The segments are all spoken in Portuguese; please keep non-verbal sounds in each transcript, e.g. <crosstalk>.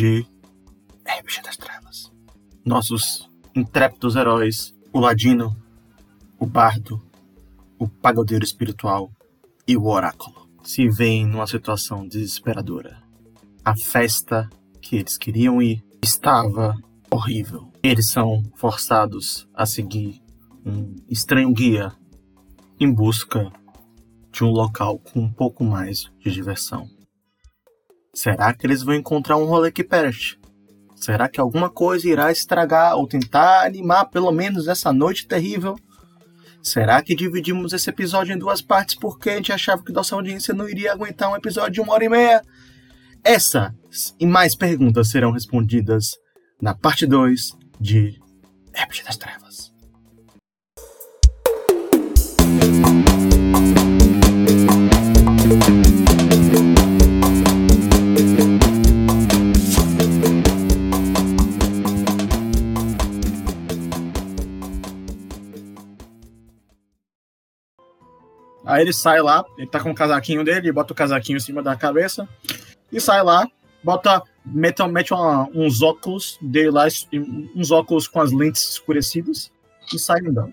de RPG das Trevas. Nossos intrépidos heróis, o Ladino, o Bardo, o Pagodeiro Espiritual e o Oráculo, se veem numa situação desesperadora. A festa que eles queriam ir estava horrível. Eles são forçados a seguir um estranho guia em busca de um local com um pouco mais de diversão. Será que eles vão encontrar um rolê que? Será que alguma coisa irá estragar ou tentar animar pelo menos essa noite terrível? Será que dividimos esse episódio em duas partes porque a gente achava que nossa audiência não iria aguentar um episódio de uma hora e meia? Essas e mais perguntas serão respondidas na parte 2 de RPG das Trevas. Aí ele sai lá, ele tá com o casaquinho dele, bota o casaquinho em cima da cabeça e sai lá, bota, mete, mete uma, uns óculos dele lá, uns óculos com as lentes escurecidas e sai andando.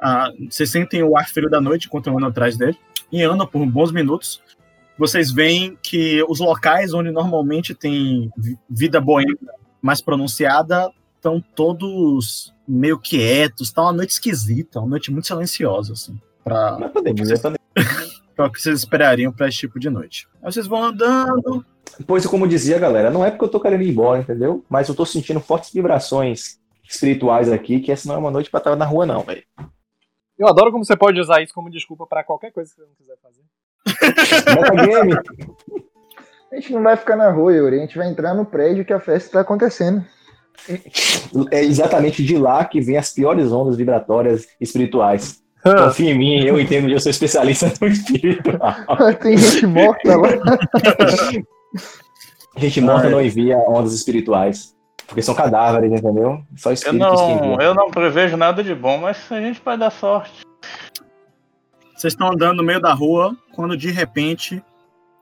Ah, vocês sentem o ar frio da noite andam atrás dele e andam por bons minutos. Vocês veem que os locais onde normalmente tem vida boêmia mais pronunciada estão todos meio quietos, tá uma noite esquisita, uma noite muito silenciosa, assim para o que vocês esperariam para esse tipo de noite. Aí vocês vão andando. Pois, como dizia, galera, não é porque eu tô querendo ir embora, entendeu? Mas eu tô sentindo fortes vibrações espirituais aqui, que essa não é uma noite para estar na rua, não, velho. Eu adoro como você pode usar isso como desculpa para qualquer coisa que você não quiser fazer. Metagame. A gente não vai ficar na rua, Yuri. A gente vai entrar no prédio que a festa está acontecendo. É exatamente de lá que vem as piores ondas vibratórias espirituais. Confia em mim, eu entendo, eu sou especialista no espírito. <laughs> Tem gente morta lá. gente morta não envia ondas espirituais. Porque são cadáveres, entendeu? Só espíritos eu não, Eu não prevejo nada de bom, mas a gente vai dar sorte. Vocês estão andando no meio da rua, quando de repente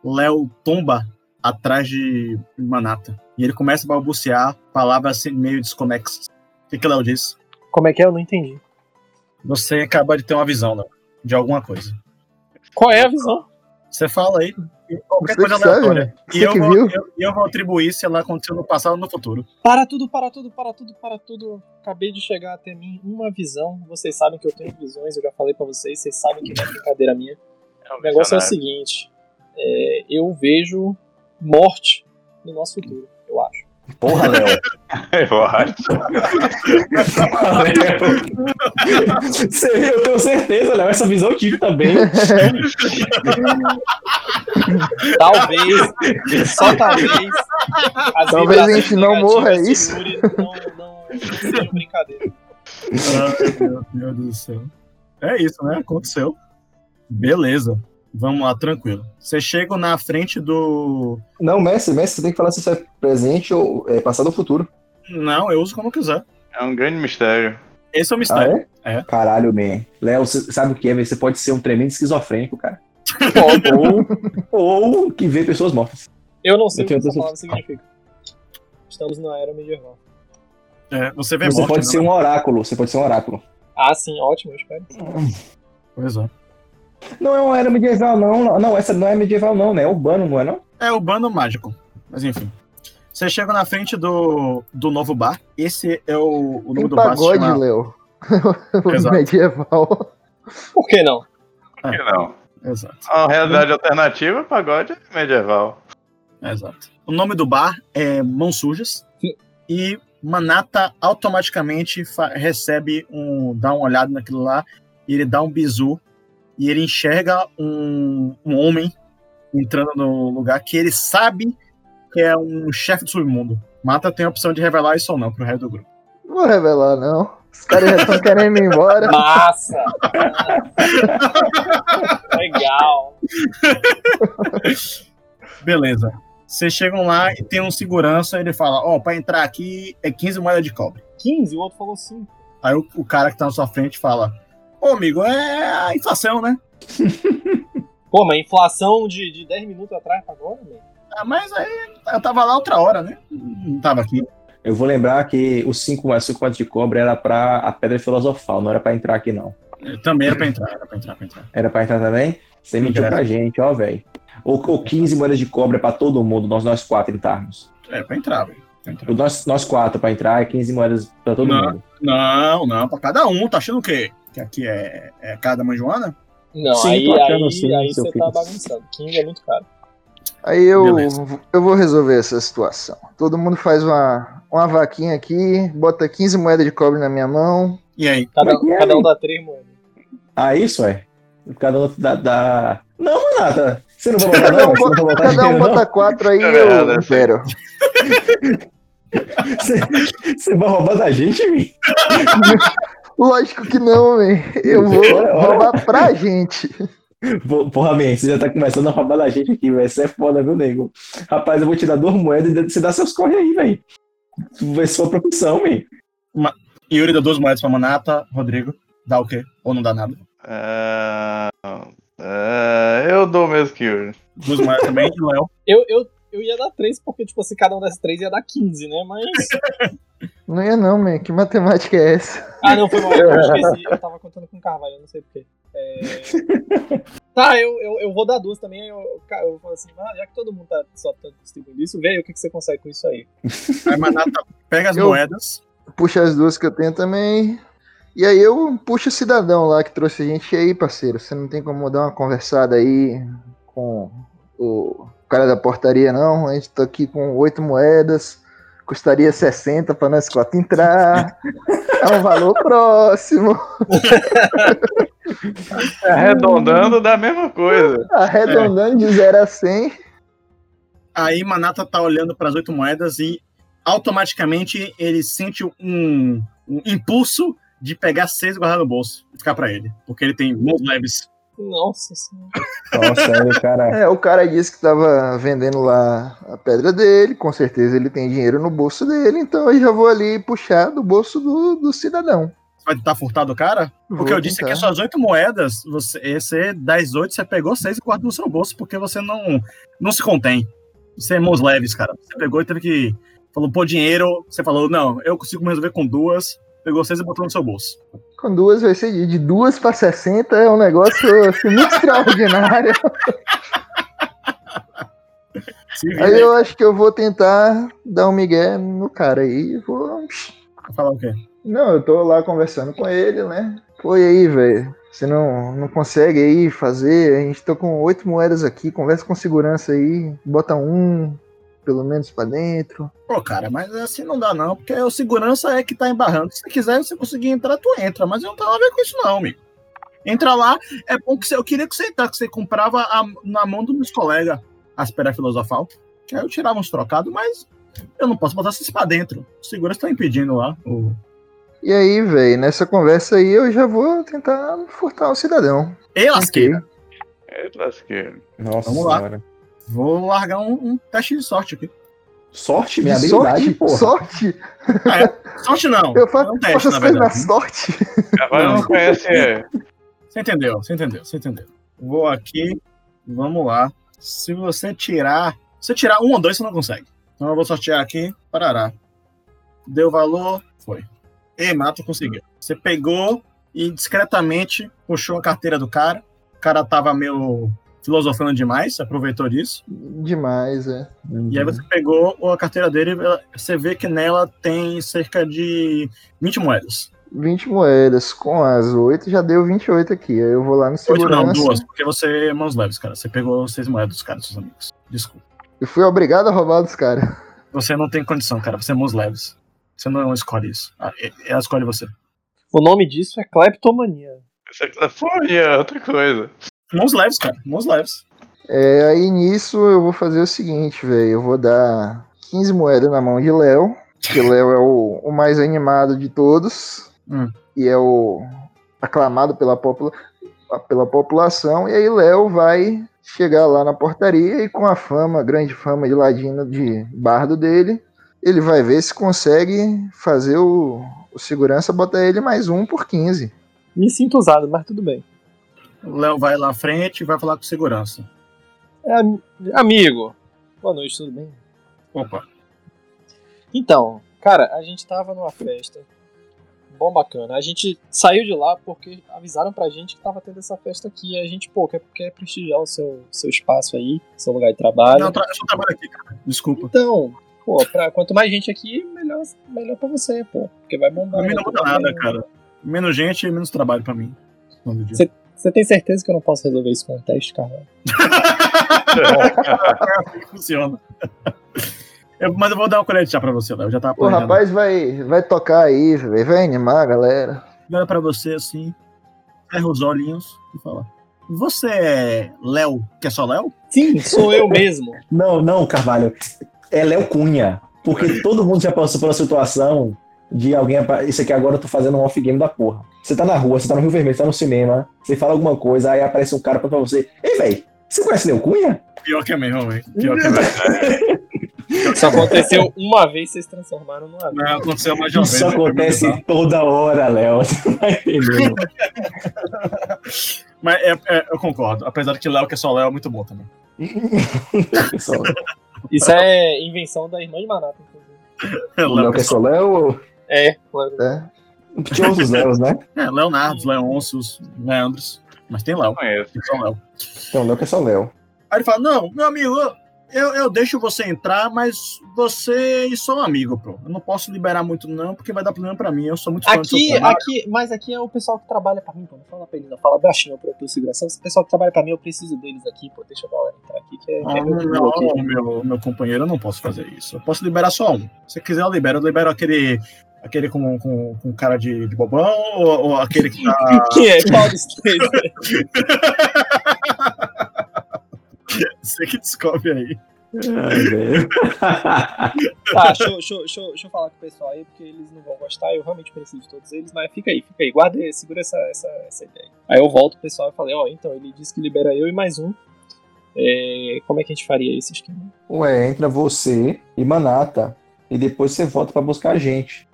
Léo tomba atrás de Manata. E ele começa a balbuciar palavras assim, meio desconexas. O que, que Léo diz? Como é que é? Eu não entendi você acaba de ter uma visão né, de alguma coisa. Qual é a visão? Você fala aí, qualquer você coisa aleatória. E eu vou, eu, eu, vou atribuir se ela aconteceu no passado ou no futuro. Para tudo, para tudo, para tudo, para tudo. Acabei de chegar até mim uma visão. Vocês sabem que eu tenho visões, eu já falei para vocês, vocês sabem que não é brincadeira minha. É um o negócio é o seguinte: é, eu vejo morte no nosso futuro. Porra, Léo. <laughs> Eu acho. Eu tenho certeza, Léo. Essa visão eu tive também. talvez, só talvez. talvez a gente não morra, é isso? Não, não, não seja brincadeira. Ai, meu Deus do céu. É isso, né? Aconteceu. Beleza. Vamos lá, tranquilo. Você chega na frente do. Não, mestre, mestre, você tem que falar se isso é presente ou é passado ou futuro. Não, eu uso como quiser. É um grande mistério. Esse é o mistério. Ah, é? é? Caralho, man. Léo, você sabe o que é? Você pode ser um tremendo esquizofrênico, cara. <laughs> ou, ou que vê pessoas mortas. Eu não sei eu o que essa palavra significa. Estamos na era medieval. É, você vê Você morte, pode ser um oráculo. Você pode ser um oráculo. Ah, sim, ótimo, eu espero. Pois é. Não é uma era medieval, não. Não, essa não é medieval, não, né? É urbano, não é, não? É urbano mágico. Mas enfim. Você chega na frente do, do novo bar. Esse é o, o nome do bar. pagode, chama... Leo. <laughs> <laughs> medieval. Por que não? Por que não? Exato. A realidade alternativa, pagode é medieval. Exato. O nome do bar é Mãos Sujas. E Manata automaticamente recebe um. dá uma olhada naquilo lá e ele dá um bizu e ele enxerga um, um homem entrando no lugar que ele sabe que é um chefe do submundo. Mata tem a opção de revelar isso ou não pro resto do grupo. Não vou revelar, não. Os caras já estão querendo ir embora. Massa! <laughs> Legal! Beleza. Vocês chegam lá e tem um segurança, ele fala, ó, oh, pra entrar aqui é 15 moedas de cobre. 15? O outro falou 5. Aí o, o cara que tá na sua frente fala, Pô, amigo, é a inflação, né? <laughs> Pô, mas inflação de, de 10 minutos atrás pra agora, meu? Ah, mas aí eu tava lá outra hora, né? Não tava aqui. Eu vou lembrar que os 5 mais 5 de cobre era pra a pedra filosofal, não era pra entrar aqui, não. Eu também era pra entrar, era pra entrar, pra entrar. Era pra entrar também? Você mentiu pra gente, ó, velho. Ou, ou 15 moedas de cobre é pra todo mundo, nós, nós quatro entrarmos. É, pra entrar, velho. Nós, nós quatro pra entrar é 15 moedas pra todo Não. mundo. Não, não, pra cada um. Tá achando o quê? Que aqui é, é cada mãe Joana? Não, Sim, aí, aí, sim, aí você filho. tá bagunçando. 15 é muito caro. Aí eu, Beleza. eu vou resolver essa situação. Todo mundo faz uma, uma vaquinha aqui, bota 15 moedas de cobre na minha mão. E aí? Cada, é é, cada um hein? dá 3 moedas. Ah, isso é? Cada um dá. dá... Não, nada. Você não vai botar, Cada não? um, Você não vai bota, botar cada um bota 4 aí, É, eu né? quero. <laughs> Você, vai roubar da gente? <laughs> Lógico que não, velho. Eu vou roubar pra gente. Porra, man, você já tá começando a roubar da gente aqui, velho. Você é foda, viu, nego? Rapaz, eu vou te dar duas moedas e você dá seus corre aí, velho. Vai ser sua profissão, man. Yuri dá duas moedas pra Manata. Rodrigo, dá o quê? Ou não dá nada? É, é, eu dou mesmo que Yuri. Duas moedas também. E <laughs> Léo. Eu, eu, eu ia dar 3, porque, tipo, se cada um desse 3 ia dar 15, né? Mas. <laughs> Não ia não, man. Que matemática é essa? Ah, não, foi mal. Eu <laughs> esqueci. Eu tava contando com o Carvalho, eu não sei porquê. É... Tá, eu, eu, eu vou dar duas também. aí Eu, eu, eu falo assim, ah, já que todo mundo tá só tá distribuindo isso, vê aí o que, que você consegue com isso aí. Aí Manata pega as Eu- moedas. Puxa as duas que eu tenho também. E aí eu puxo o cidadão lá que trouxe a gente E aí, parceiro. Você não tem como dar uma conversada aí com o cara da portaria, não. A gente tá aqui com oito moedas. Custaria 60 pra nós quatro entrar. É um valor próximo. Arredondando dá a mesma coisa. Arredondando de 0 a 100. Aí Manata tá olhando para as oito moedas e automaticamente ele sente um, um impulso de pegar seis e guardar no bolso e ficar para ele. Porque ele tem mãos leves. Nossa senhora. Nossa, cara. É, o cara disse que tava vendendo lá a pedra dele. Com certeza ele tem dinheiro no bolso dele. Então eu já vou ali puxar do bolso do, do cidadão. Você vai tentar furtar do cara? Porque Vou eu disse tentar. que as suas oito moedas, você, você das oito, você pegou seis e guarda no seu bolso, porque você não, não se contém. Você é mãos leves, cara. Você pegou e teve que. Falou, pô, dinheiro. Você falou, não, eu consigo me resolver com duas. Pegou seis e botou no seu bolso. Com duas vai ser de, duas para 60 é um negócio assim, muito extraordinário. Vira Aí eu acho que eu vou tentar dar um migué no cara aí. Vou... Falar o quê? Não, eu tô lá conversando com ele, né? Pô, aí, velho? Você não, não consegue aí fazer? A gente tá com oito moedas aqui, conversa com segurança aí, bota um, pelo menos pra dentro. Pô, cara, mas assim não dá não, porque o segurança é que tá embarrando. Se você quiser, você conseguir entrar, tu entra. Mas eu não tenho nada a ver com isso não, amigo. Entra lá, é bom que você... Eu queria que você entrasse, que você comprava a- na mão dos meus colegas as pedras filosofal. Que aí eu tirava uns trocados, mas eu não posso botar vocês pra dentro. O segurança tá impedindo lá. O... E aí, velho, nessa conversa aí eu já vou tentar furtar o cidadão. Ei, lasqueira. É lasqueiro. Nossa Vamos lá. senhora. Vou largar um, um teste de sorte aqui. Sorte, minha habilidade, sorte? porra. Sorte? Sorte não. Eu faço, é um teste, faço na as coisas na sorte. Agora não, Não. conhece. é, Você entendeu, você entendeu, você entendeu. Vou aqui, vamos lá. Se você tirar. Se você tirar um ou dois, você não consegue. Então eu vou sortear aqui, parará. Deu valor, foi. E Mato conseguiu. Você pegou e discretamente puxou a carteira do cara. O cara tava meio filosofando demais, aproveitou disso. Demais, é. E aí você pegou a carteira dele e você vê que nela tem cerca de 20 moedas. 20 moedas. Com as 8 já deu 28 aqui. Aí eu vou lá no Oito segurança. não, duas, porque você é mãos leves, cara. Você pegou seis moedas dos caras, seus amigos. Desculpa. Eu fui obrigado a roubar dos caras. Você não tem condição, cara. Você é mãos leves. Você não escolhe isso. Ah, e- Ela escolhe você. O nome disso é cleptomania. Isso fora, é outra coisa. Mãos leves, cara. Mãos leves. É, aí nisso eu vou fazer o seguinte, velho. Eu vou dar 15 moedas na mão de Léo. Que Léo é o, o mais animado de todos. Hum. E é o aclamado pela, popula pela população. E aí Léo vai chegar lá na portaria e com a fama, grande fama de ladino de bardo dele, ele vai ver se consegue fazer o, o segurança botar ele mais um por 15. Me sinto usado, mas tudo bem. O Léo vai lá à frente e vai falar com segurança. É, am- amigo. Boa noite, tudo bem? Opa. Então, cara, a gente tava numa festa. Bom, bacana. A gente saiu de lá porque avisaram pra gente que tava tendo essa festa aqui. A gente, pô, quer, quer prestigiar o seu, seu espaço aí, seu lugar de trabalho. Não, eu, só trabalho aqui, cara. Desculpa. Então, pô, pra, quanto mais gente aqui, melhor, melhor pra você, pô. Porque vai bombar. Pra mim não vai muda nada, cara. Menos gente e menos trabalho pra mim. Você- Você tem certeza que eu não posso resolver isso com um teste, cara? Que <laughs> funciona. Eu- mas eu vou dar uma colher de chá pra você, Léo. Eu já tava O planejando. rapaz vai, vai tocar aí. Vai animar a galera. Olha pra você assim, ferra os olhinhos e fala: Você é Léo, que é só Léo? Sim, sou eu mesmo. Não, não, Carvalho. É Léo Cunha. Porque <laughs> todo mundo já passou pela situação de alguém. Isso aqui agora eu tô fazendo um off-game da porra. Você tá na rua, você tá no Rio Vermelho, você tá no cinema, você fala alguma coisa, aí aparece um cara pra você. Ei, velho, você conhece Léo Cunha? Pior que é mesmo, velho. Pior que é mesmo. Isso aconteceu uma vez, vocês transformaram numa vez. Não, aconteceu mais de uma vez. Isso né? acontece toda hora, Léo. Você não vai entender. <laughs> Mas é, é, eu concordo. Apesar de que Léo, que é só Léo, é muito bom também. Isso é invenção da irmã de Manata, inclusive. O Léo Léo, que é só Léo. É, claro. É. Tinha outros Léos, né? é, Leonardo, Leôncios, Leandros. Mas tem Léo, é só Léo. Tem o Léo que é só Léo. Aí ele fala: Não, meu amigo, eu, eu deixo você entrar, mas você e sou um amigo, pô. Eu não posso liberar muito, não, porque vai dar problema pra mim. Eu sou muito fã do seu Aqui, aqui, mas aqui é o pessoal que trabalha pra mim, pô. Não fala pra ele, não. Fala baixinho pro teu segurança. O pessoal que trabalha pra mim, eu preciso deles aqui, pô. Deixa a galera entrar aqui, que é, que é Ah, meu não, aqui. meu, meu companheiro, eu não posso fazer isso. Eu posso liberar só um. Se quiser, eu libero. Eu libero aquele, aquele com, com, com cara de, de bobão ou, ou aquele que tá. <laughs> Quem é? Qual dos três? <laughs> Você que descobre aí. Ai, velho. <laughs> Tá, deixa, eu- deixa, deixa, eu- deixa eu falar com o pessoal aí, porque eles não vão gostar, eu realmente preciso de todos eles, mas fica aí, fica aí, guarda aí, segura essa, essa, essa ideia. Aí eu volto pro pessoal e falei, ó, então, ele disse que libera eu e mais um. É, como é que a gente faria esse esquema? Ué, entra você e Manata. E depois você volta pra buscar a gente.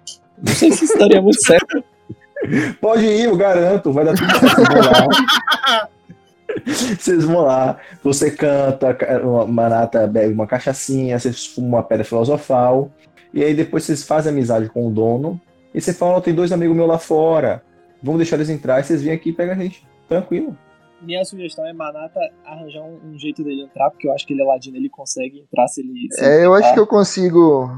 Não sei se isso daria muito certo. Pode ir, eu garanto. Vai dar tudo certo. Vocês vão lá. Vocês vão lá. Você canta, ca- uma- Manata bebe uma cachaçinha, vocês fumam uma pedra filosofal. E aí depois vocês fazem amizade com o dono. E você fala, ó, tem dois amigos meus lá fora. Vamos deixar eles entrar e vocês vêm aqui e pegam a gente. Tranquilo. Minha sugestão é Manata arranjar um, um jeito dele entrar, porque eu acho que ele é ladino, ele consegue entrar se ele. Se É, ele eu acho que eu consigo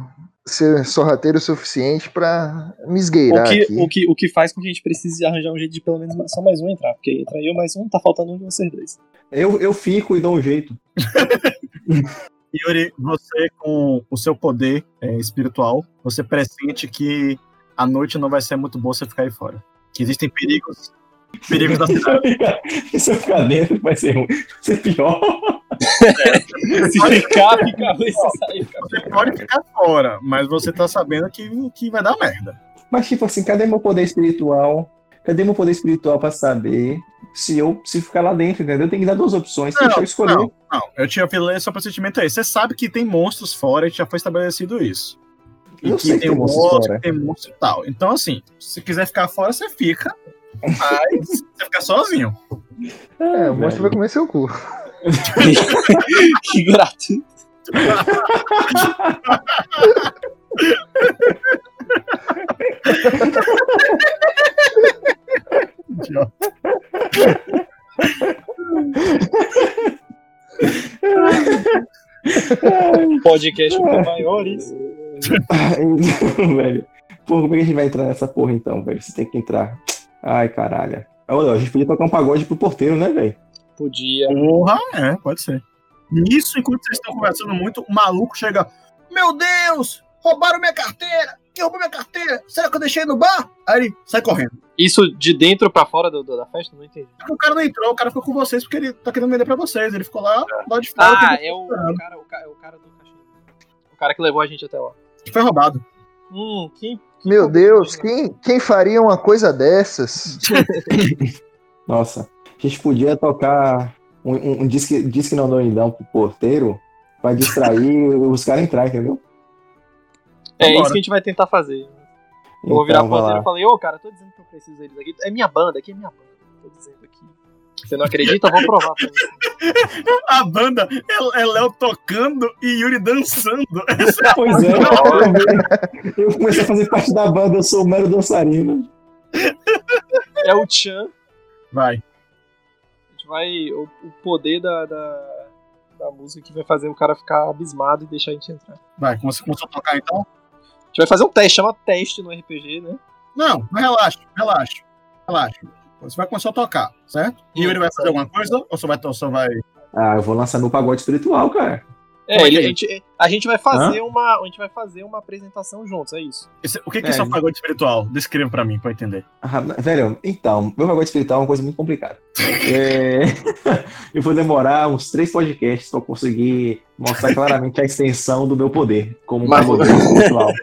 ser sorrateiro o suficiente pra me O esgueirar que, aqui. o, que, o que faz com que a gente precise arranjar um jeito de pelo menos só mais um entrar, porque entra eu mais um, tá faltando um de vocês dois. Eu, eu fico e dou um jeito. <laughs> Yuri, você com o seu poder é, espiritual, você pressente que a noite não vai ser muito boa você ficar aí fora. Que existem perigos. Perigos da <laughs> cidade. Se eu ficar dentro, vai ser ruim. Vai ser pior. Se ficar, fica ruim, se sair, fica Você pode ficar fora, mas você tá sabendo que, que vai dar merda. Mas, tipo assim, cadê meu poder espiritual? Cadê meu poder espiritual pra saber se eu se ficar lá dentro, entendeu? Tem que dar duas opções, deixa eu escolher. Não, não, eu tinha falei seu pressentimento aí. Você sabe que tem monstros fora, e já foi estabelecido isso. E Eu que sei que tem tem monstros monstro, fora. tem monstro e tal. Então, assim, se quiser ficar fora, você fica. Mas você fica sozinho. <laughs> É, o monstro vai comer seu cu. <laughs> que gratuito. Idiota. Podcast com maiores. <laughs> velho. Pô, como é que a gente vai entrar nessa porra então, velho? Você tem que entrar. Ai, caralho. Olha, a gente podia tocar um pagode pro porteiro, né, velho? Podia. Porra, é, pode ser. Nisso, enquanto vocês estão conversando muito, o maluco chega. Meu Deus! Roubaram minha carteira! Quem roubou minha carteira? Será que eu deixei no bar? Aí ele sai correndo. Isso de dentro pra fora do, do- da festa? Não entendi. O cara não entrou, o cara ficou com vocês porque ele tá querendo vender pra vocês. Ele ficou lá, lá de fora. Ah, é o, o cara, o, cara, o cara do cachorro. O cara que levou a gente até lá. foi roubado. Hum, quem. Meu Deus, quem, quem faria uma coisa dessas? <laughs> Nossa, a gente podia tocar um, um, um disque, disque não doidão pro porteiro pra distrair <laughs> os caras entrar, entendeu? É Vambora. isso que a gente vai tentar fazer. Eu vou virar Então, pro vai porteiro e falei, ô cara, tô dizendo que eu preciso deles aqui. É minha banda, aqui é minha banda. Tô dizendo aqui. Você não acredita? Vou provar pra você. <laughs> A banda é, é Léo tocando e Yuri dançando. <laughs> Pois é, eu, eu comecei a fazer parte da banda, eu sou o mero dançarino. É o Chan. Vai. Vai. O, o poder da, da, da música que vai fazer o cara ficar abismado e deixar a gente entrar. Vai, como você começou a tocar então? A gente vai fazer um teste, chama teste no RPG, né? Não, mas relaxa, relaxa. Relaxa. Você vai começar a tocar, certo? E Yuri vai fazer alguma coisa ou só vai. Ou só vai... Ah, eu vou lançar meu pagode espiritual, cara. É, é ele- é? a, gente, a gente vai fazer uma. A gente vai fazer uma apresentação juntos, é isso. Esse- o que, que é, É. isso é um pagode espiritual? Descreva pra mim, pra eu entender. Ah, velho, então, meu pagode espiritual é uma coisa muito complicada. <laughs> É, <laughs> eu vou demorar uns três podcasts pra conseguir mostrar claramente a extensão do meu poder como um Mas- pagode espiritual. <laughs>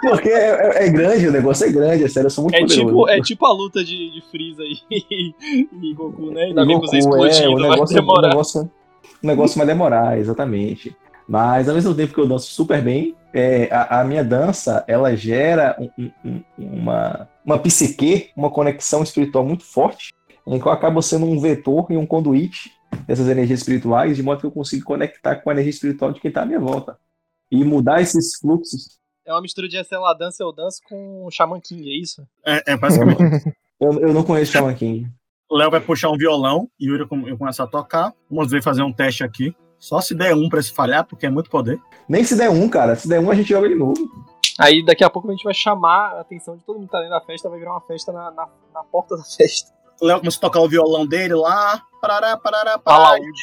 Porque é, é- é grande, o negócio é grande, é sério, eu sou muito É poderoso. tipo, é tipo a luta de, de Freeza e, e Goku, né? Ainda bem que você é, explodindo, o vai negócio, o demorar. negócio, o negócio vai demorar, exatamente. Mas ao mesmo tempo que eu danço super bem, é, a, a minha dança ela gera um- um- um- uma, uma psique, uma conexão espiritual muito forte, em que eu acabo sendo um vetor e um conduíte dessas energias espirituais, de modo que eu consigo conectar com a energia espiritual de quem está à minha volta. E mudar esses fluxos. É uma mistura de sei lá, dança eu danço com o Shaman King, é isso? É, é basicamente. <laughs> Eu, eu não conheço Shaman King. Léo vai puxar um violão e Yuri com- eu começar a tocar. Vamos ver fazer um teste aqui. Só se der um pra se falhar, porque é muito poder. Nem se der um, cara. Se der um, a gente joga de novo. Aí daqui a pouco a gente vai chamar a atenção de todo mundo que tá dentro da festa, vai virar uma festa na, na, na porta da festa. Léo começou a tocar o violão dele lá. Parará, parará, parará. Alaúde.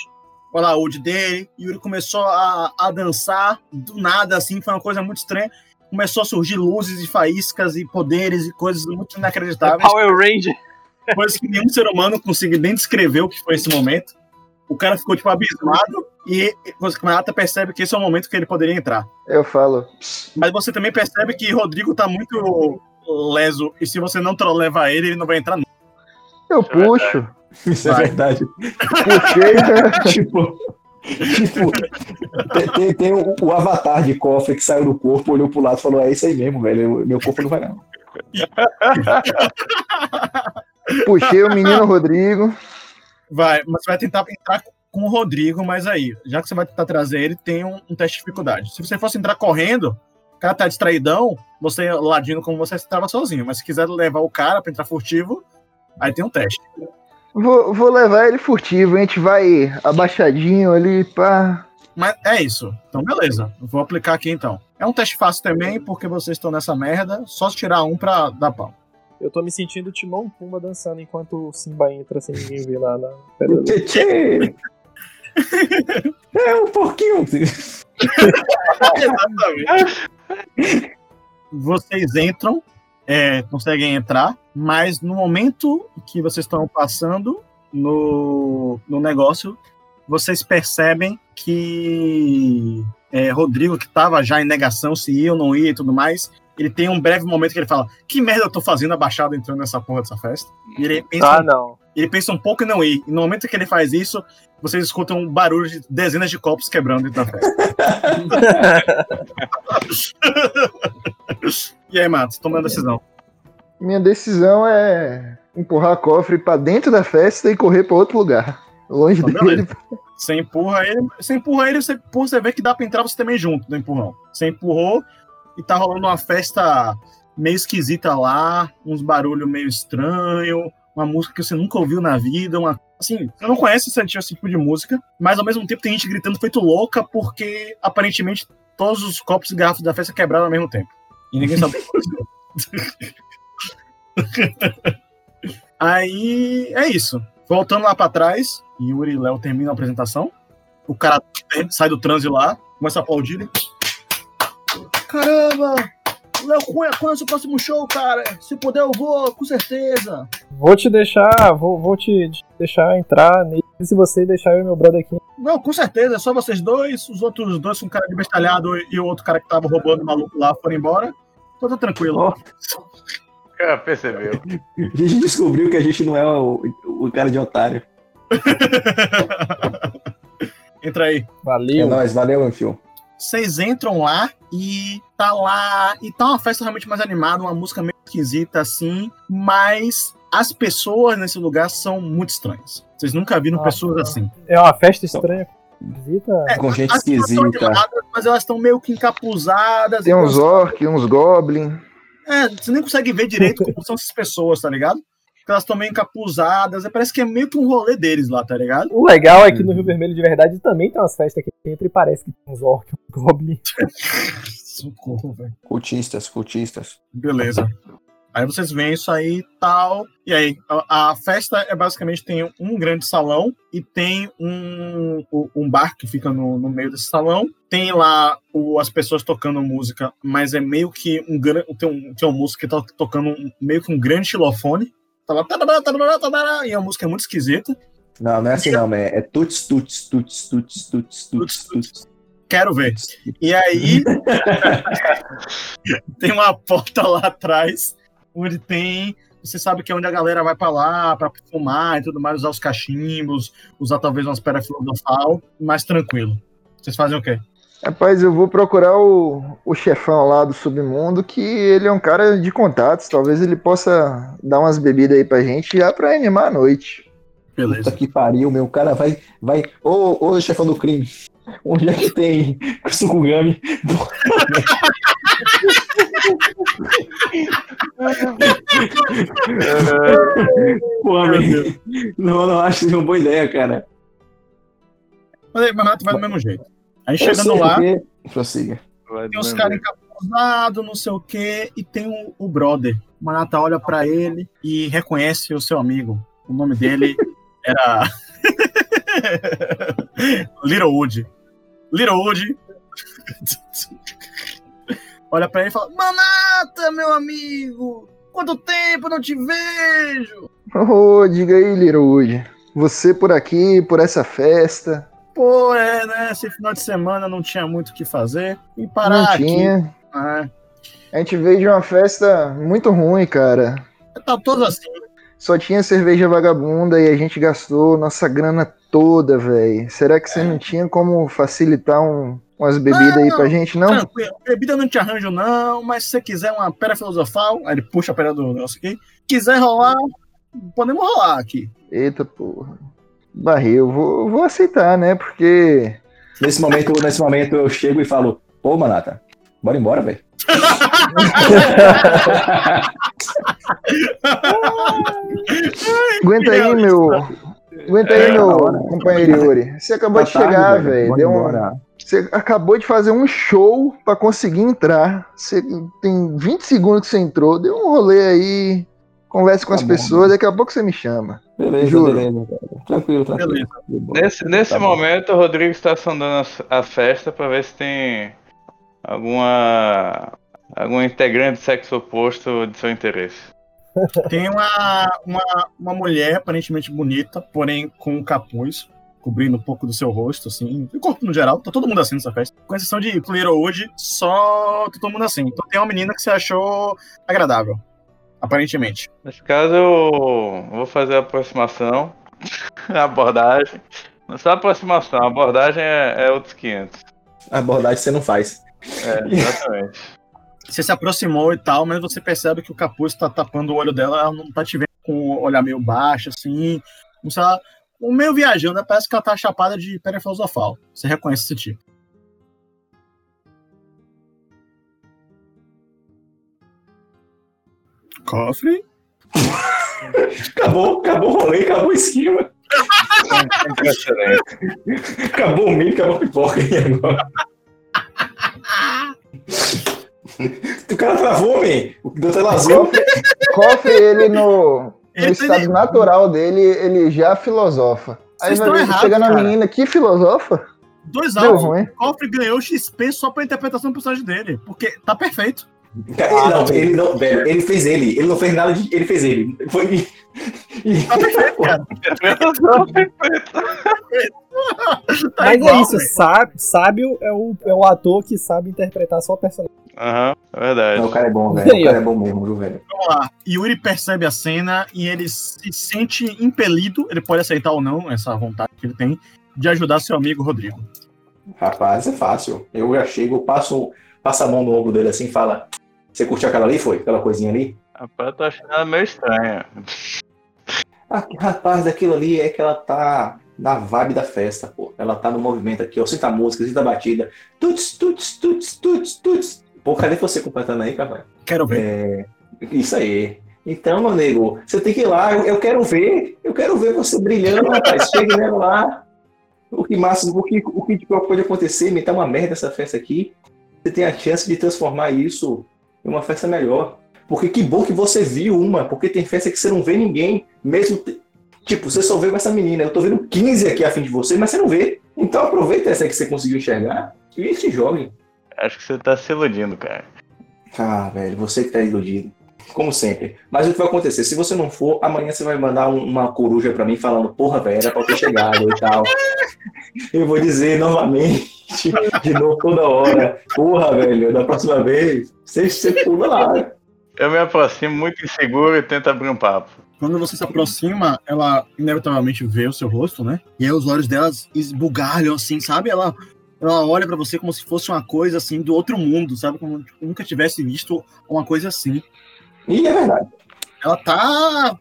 o alaúde dele. Yuri começou a, a dançar do nada, assim, foi uma coisa muito estranha. Começou a surgir luzes e faíscas e poderes e coisas muito inacreditáveis. Power Ranger. Coisas que nenhum ser humano consegue nem descrever o que foi esse momento. O cara ficou, tipo, abismado e você, Renata percebe que esse é o momento que ele poderia entrar. Eu falo. Mas você também percebe que Rodrigo tá muito leso e se você não levar ele, ele não vai entrar nunca. Eu puxo. Isso é verdade. Puxei. né? <laughs> tipo, tipo tem, tem- tem o, o avatar de cofre que saiu do corpo, olhou pro lado e falou: É isso aí mesmo, velho. Meu corpo não vai não. <laughs> Puxei o menino <laughs> Rodrigo. Vai, mas você vai tentar entrar com o Rodrigo, mas aí, já que você vai tentar trazer ele, tem um, um teste de dificuldade. Se você fosse entrar correndo, o cara tá distraidão, você ladino como você estava sozinho. Mas se quiser levar o cara pra entrar furtivo, aí tem um teste. Vou, vou levar ele furtivo. A gente vai abaixadinho ali, pá. Mas é isso. Então, beleza. Eu vou aplicar aqui então. É um teste fácil também, porque vocês estão nessa merda. Só se tirar um pra dar pau. Eu tô me sentindo Timão e Pumba dançando enquanto o Simba entra sem ninguém ver lá na pedra. <laughs> É um pouquinho. Exatamente. Vocês entram, é, conseguem entrar, mas no momento que vocês estão passando no, no negócio, vocês percebem que é, Rodrigo, que estava já em negação se ia ou não ia e tudo mais, ele tem um breve momento que ele fala: Que merda eu tô fazendo abaixado entrando nessa porra dessa festa? E ele pensa, Ah, não. ele pensa um pouco em não ir. E no momento que ele faz isso, vocês escutam um barulho de dezenas de copos quebrando dentro da festa. <laughs> e aí, Matos, tomando a decisão. Minha decisão é empurrar cofre pra dentro da festa e correr pra outro lugar. Longe Então, dele. Você empurra ele, você empurra ele, você, você vê que dá pra entrar você também junto no empurrão. Você empurrou e tá rolando uma festa meio esquisita lá, uns barulhos meio estranho, uma música que você nunca ouviu na vida, uma assim, você não conhece esse tipo de música, mas ao mesmo tempo tem gente gritando feito louca porque aparentemente todos os copos e garrafas da festa quebraram ao mesmo tempo. E ninguém sabe. <laughs> Aí é isso. Voltando lá pra trás, Yuri e Léo terminam a apresentação. O cara sai do transe lá, começa a aplaudir. Caramba! Léo Cunha, quando é o seu próximo show, cara? Se puder, eu vou, com certeza. Vou te deixar, vou, vou te, deixar entrar nele se você deixar eu e meu brother aqui. Não, com certeza, é só vocês dois. Os outros dois, um cara de bestalhado e o outro cara que tava roubando o maluco lá foram embora. Então tá tranquilo. Ó, Cara, <laughs> percebeu. a gente descobriu que a gente não é o, o cara de otário. <laughs> Entra aí. É Valeu. nóis, valeu, meu filho. Vocês entram lá e tá lá. E tá uma festa realmente mais animada, uma música meio esquisita assim, mas as pessoas nesse lugar são muito estranhas. Vocês nunca viram Ah, pessoas assim. É uma festa estranha. Visita. É, Com gente As esquisita. animadas, mas elas estão meio que encapuzadas. Tem uns orc, uns goblin. É, você nem consegue ver direito como são essas pessoas, tá ligado? Porque elas estão meio encapuzadas. e Parece que é meio que um rolê deles lá, tá ligado? O legal é que no Rio Vermelho de verdade também tem umas festas aqui dentro e parece que tem uns orcs, uns goblins. <laughs> Socorro, velho. Cultistas, cultistas. Beleza. Aí vocês veem isso aí e tal. E aí, a, a festa é basicamente tem um grande salão e tem um, um bar que fica no, no meio desse salão. Tem lá o- as pessoas tocando música, mas é meio que um grande. Tem um, tem um músico que tá tocando um- meio que um grande xilofone. Tarará, e a música é muito esquisita. Não, não é assim não, é, é tuts, tuts, tuts, tuts, tuts, tuts, tuts. Quero ver. E aí <laughs> tem uma porta lá atrás onde tem. Você sabe que é onde a galera vai pra lá pra fumar e tudo mais, usar os cachimbos, usar talvez umas pedras filosofal, mais tranquilo. Vocês fazem o quê? Rapaz, eu vou procurar o, o chefão lá do submundo, que ele é um cara de contatos. Talvez ele possa dar umas bebidas aí pra gente já pra animar a noite. Puta Beleza. que pariu, meu. O cara vai. vai... Ô, ô, chefão do crime. Onde é que tem Sukugami? Pô, amigo. Não, não acho isso uma boa ideia, cara. Mas aí, mas vai do mesmo jeito. Aí chegando sei lá, Prossiga. Tem os do caras encapuzados, não sei o quê, e tem o, o brother. O Manata olha pra ele e reconhece o seu amigo. O nome dele <laughs> era. <laughs> Little Wood. Little Wood. <laughs> olha pra ele e fala: Manata, meu amigo! Quanto tempo não te vejo! Ô, diga aí, Liroud. Você por aqui, por essa festa. Pô, é, né? Esse final de semana não tinha muito o que fazer. E parar Não aqui. tinha. né? A gente veio de uma festa muito ruim, cara. Tá todos assim. Só tinha cerveja vagabunda e a gente gastou nossa grana toda, velho. Será que você não tinha como facilitar um- umas bebidas aí pra gente, não? Tranquilo, bebida eu não te arranjo, não, mas se você quiser uma pedra filosofal, aí ele puxa a pedra do negócio aqui. Quiser rolar, podemos rolar aqui. Eita porra. Barril, vou, vou aceitar, né? Porque. Nesse momento, nesse momento eu chego e falo: Ô, Manata, bora embora, velho. <laughs> Aguenta aí, meu. Aguenta aí, É, meu companheiro Yuri. Você acabou Tá de chegar, tarde, velho. Deu um. Você acabou de fazer um show pra conseguir entrar. Você tem 20 segundos que você entrou. Deu um rolê aí. Converse com Tá as bom, pessoas. Daqui a pouco você me chama. Beleza, Juro. beleza. cara. Tranquilo, tranquilo. Beleza. Boa. Nesse, nesse Tá bom. momento, o Rodrigo está sondando a, a festa para ver se tem alguma algum integrante do sexo oposto de seu interesse. Tem uma, uma, uma mulher aparentemente bonita, porém com um capuz, cobrindo um pouco do seu rosto, assim. E o corpo no geral, tá todo mundo assim nessa festa. Com exceção de Little hoje, só tá todo mundo assim. Então tem uma menina que você achou agradável. Aparentemente. Nesse caso, eu vou fazer a aproximação, <laughs> a abordagem. Não só a aproximação, a abordagem é, é outros 500. A abordagem você não faz. É, exatamente. <laughs> Você se aproximou e tal, mas você percebe que o capuz tá tapando o olho dela, ela não tá te vendo com o olhar meio baixo, assim. Como se ela, um meio viajando, parece que ela tá chapada de pedra filosofal. Você reconhece esse tipo. Cofre? Acabou, acabou o rolê, acabou o esquema. Acabou o milho, acabou a pipoca aí agora. o cara travou, man. O Doutor Azul. Cofre, cofre ele no, no Ele- estado natural dele, ele já filosofa. Aí vai chega na menina que filosofa. Dois Deu alvos. ruim. O Cofre ganhou XP só pra interpretação do personagem dele. Porque tá perfeito. Ele não, ele não, velho, ele fez ele. Ele não fez nada de. Ele fez ele. Foi. <laughs> Tá. Tá Mas é isso, velho. sábio, é, o, é o ator que sabe interpretar só o personagem. Aham, é verdade. Não, o cara é bom, velho. O cara é bom mesmo, viu, velho? Vamos lá. Yuri percebe a cena e ele se sente impelido, ele pode aceitar ou não essa vontade que ele tem, de ajudar seu amigo Rodrigo. Rapaz, é fácil. Eu já chego, passo, passo a mão no ombro dele assim e fala: Você curtiu aquela ali? Foi? Aquela coisinha ali? Rapaz, eu tô achando ela meio estranha. Ah, rapaz, daquilo ali é que ela tá na vibe da festa, pô. Ela tá no movimento aqui, ó. Sinta a música, sinta a batida. Tuts, tuts, tuts, tuts, tuts. Pô, cadê você completando aí, cara? Quero ver. É, isso aí. Então, meu nego, você tem que ir lá. Eu, eu quero ver. Eu quero ver você brilhando, rapaz. Chegue nela lá. O que máximo, o que, o que pode acontecer, me tá uma merda essa festa aqui. Você tem a chance de transformar isso uma festa melhor. Porque que bom que você viu uma, porque tem festa que você não vê ninguém, mesmo. te- Tipo, você só vê com essa menina. Eu tô vendo 15 aqui a fim de você, mas você não vê. Então aproveita essa que você conseguiu enxergar e se jogue. Acho que você tá se iludindo, cara. Ah, velho, você que tá iludido. Como sempre. Mas o que vai acontecer? Se você não for, amanhã você vai mandar um- uma coruja pra mim falando, porra, velho, era pra eu ter chegado e tal. Eu vou dizer novamente, de novo toda hora, porra, velho, da próxima vez, você, você pula lá. Eu me aproximo muito inseguro e tento abrir um papo. Quando você se aproxima, ela inevitavelmente vê o seu rosto, né? E aí os olhos delas esbugalham, assim, sabe? Ela, ela olha pra você como se fosse uma coisa, assim, do outro mundo, sabe? Como nunca tivesse visto uma coisa assim. E é verdade. Ela tá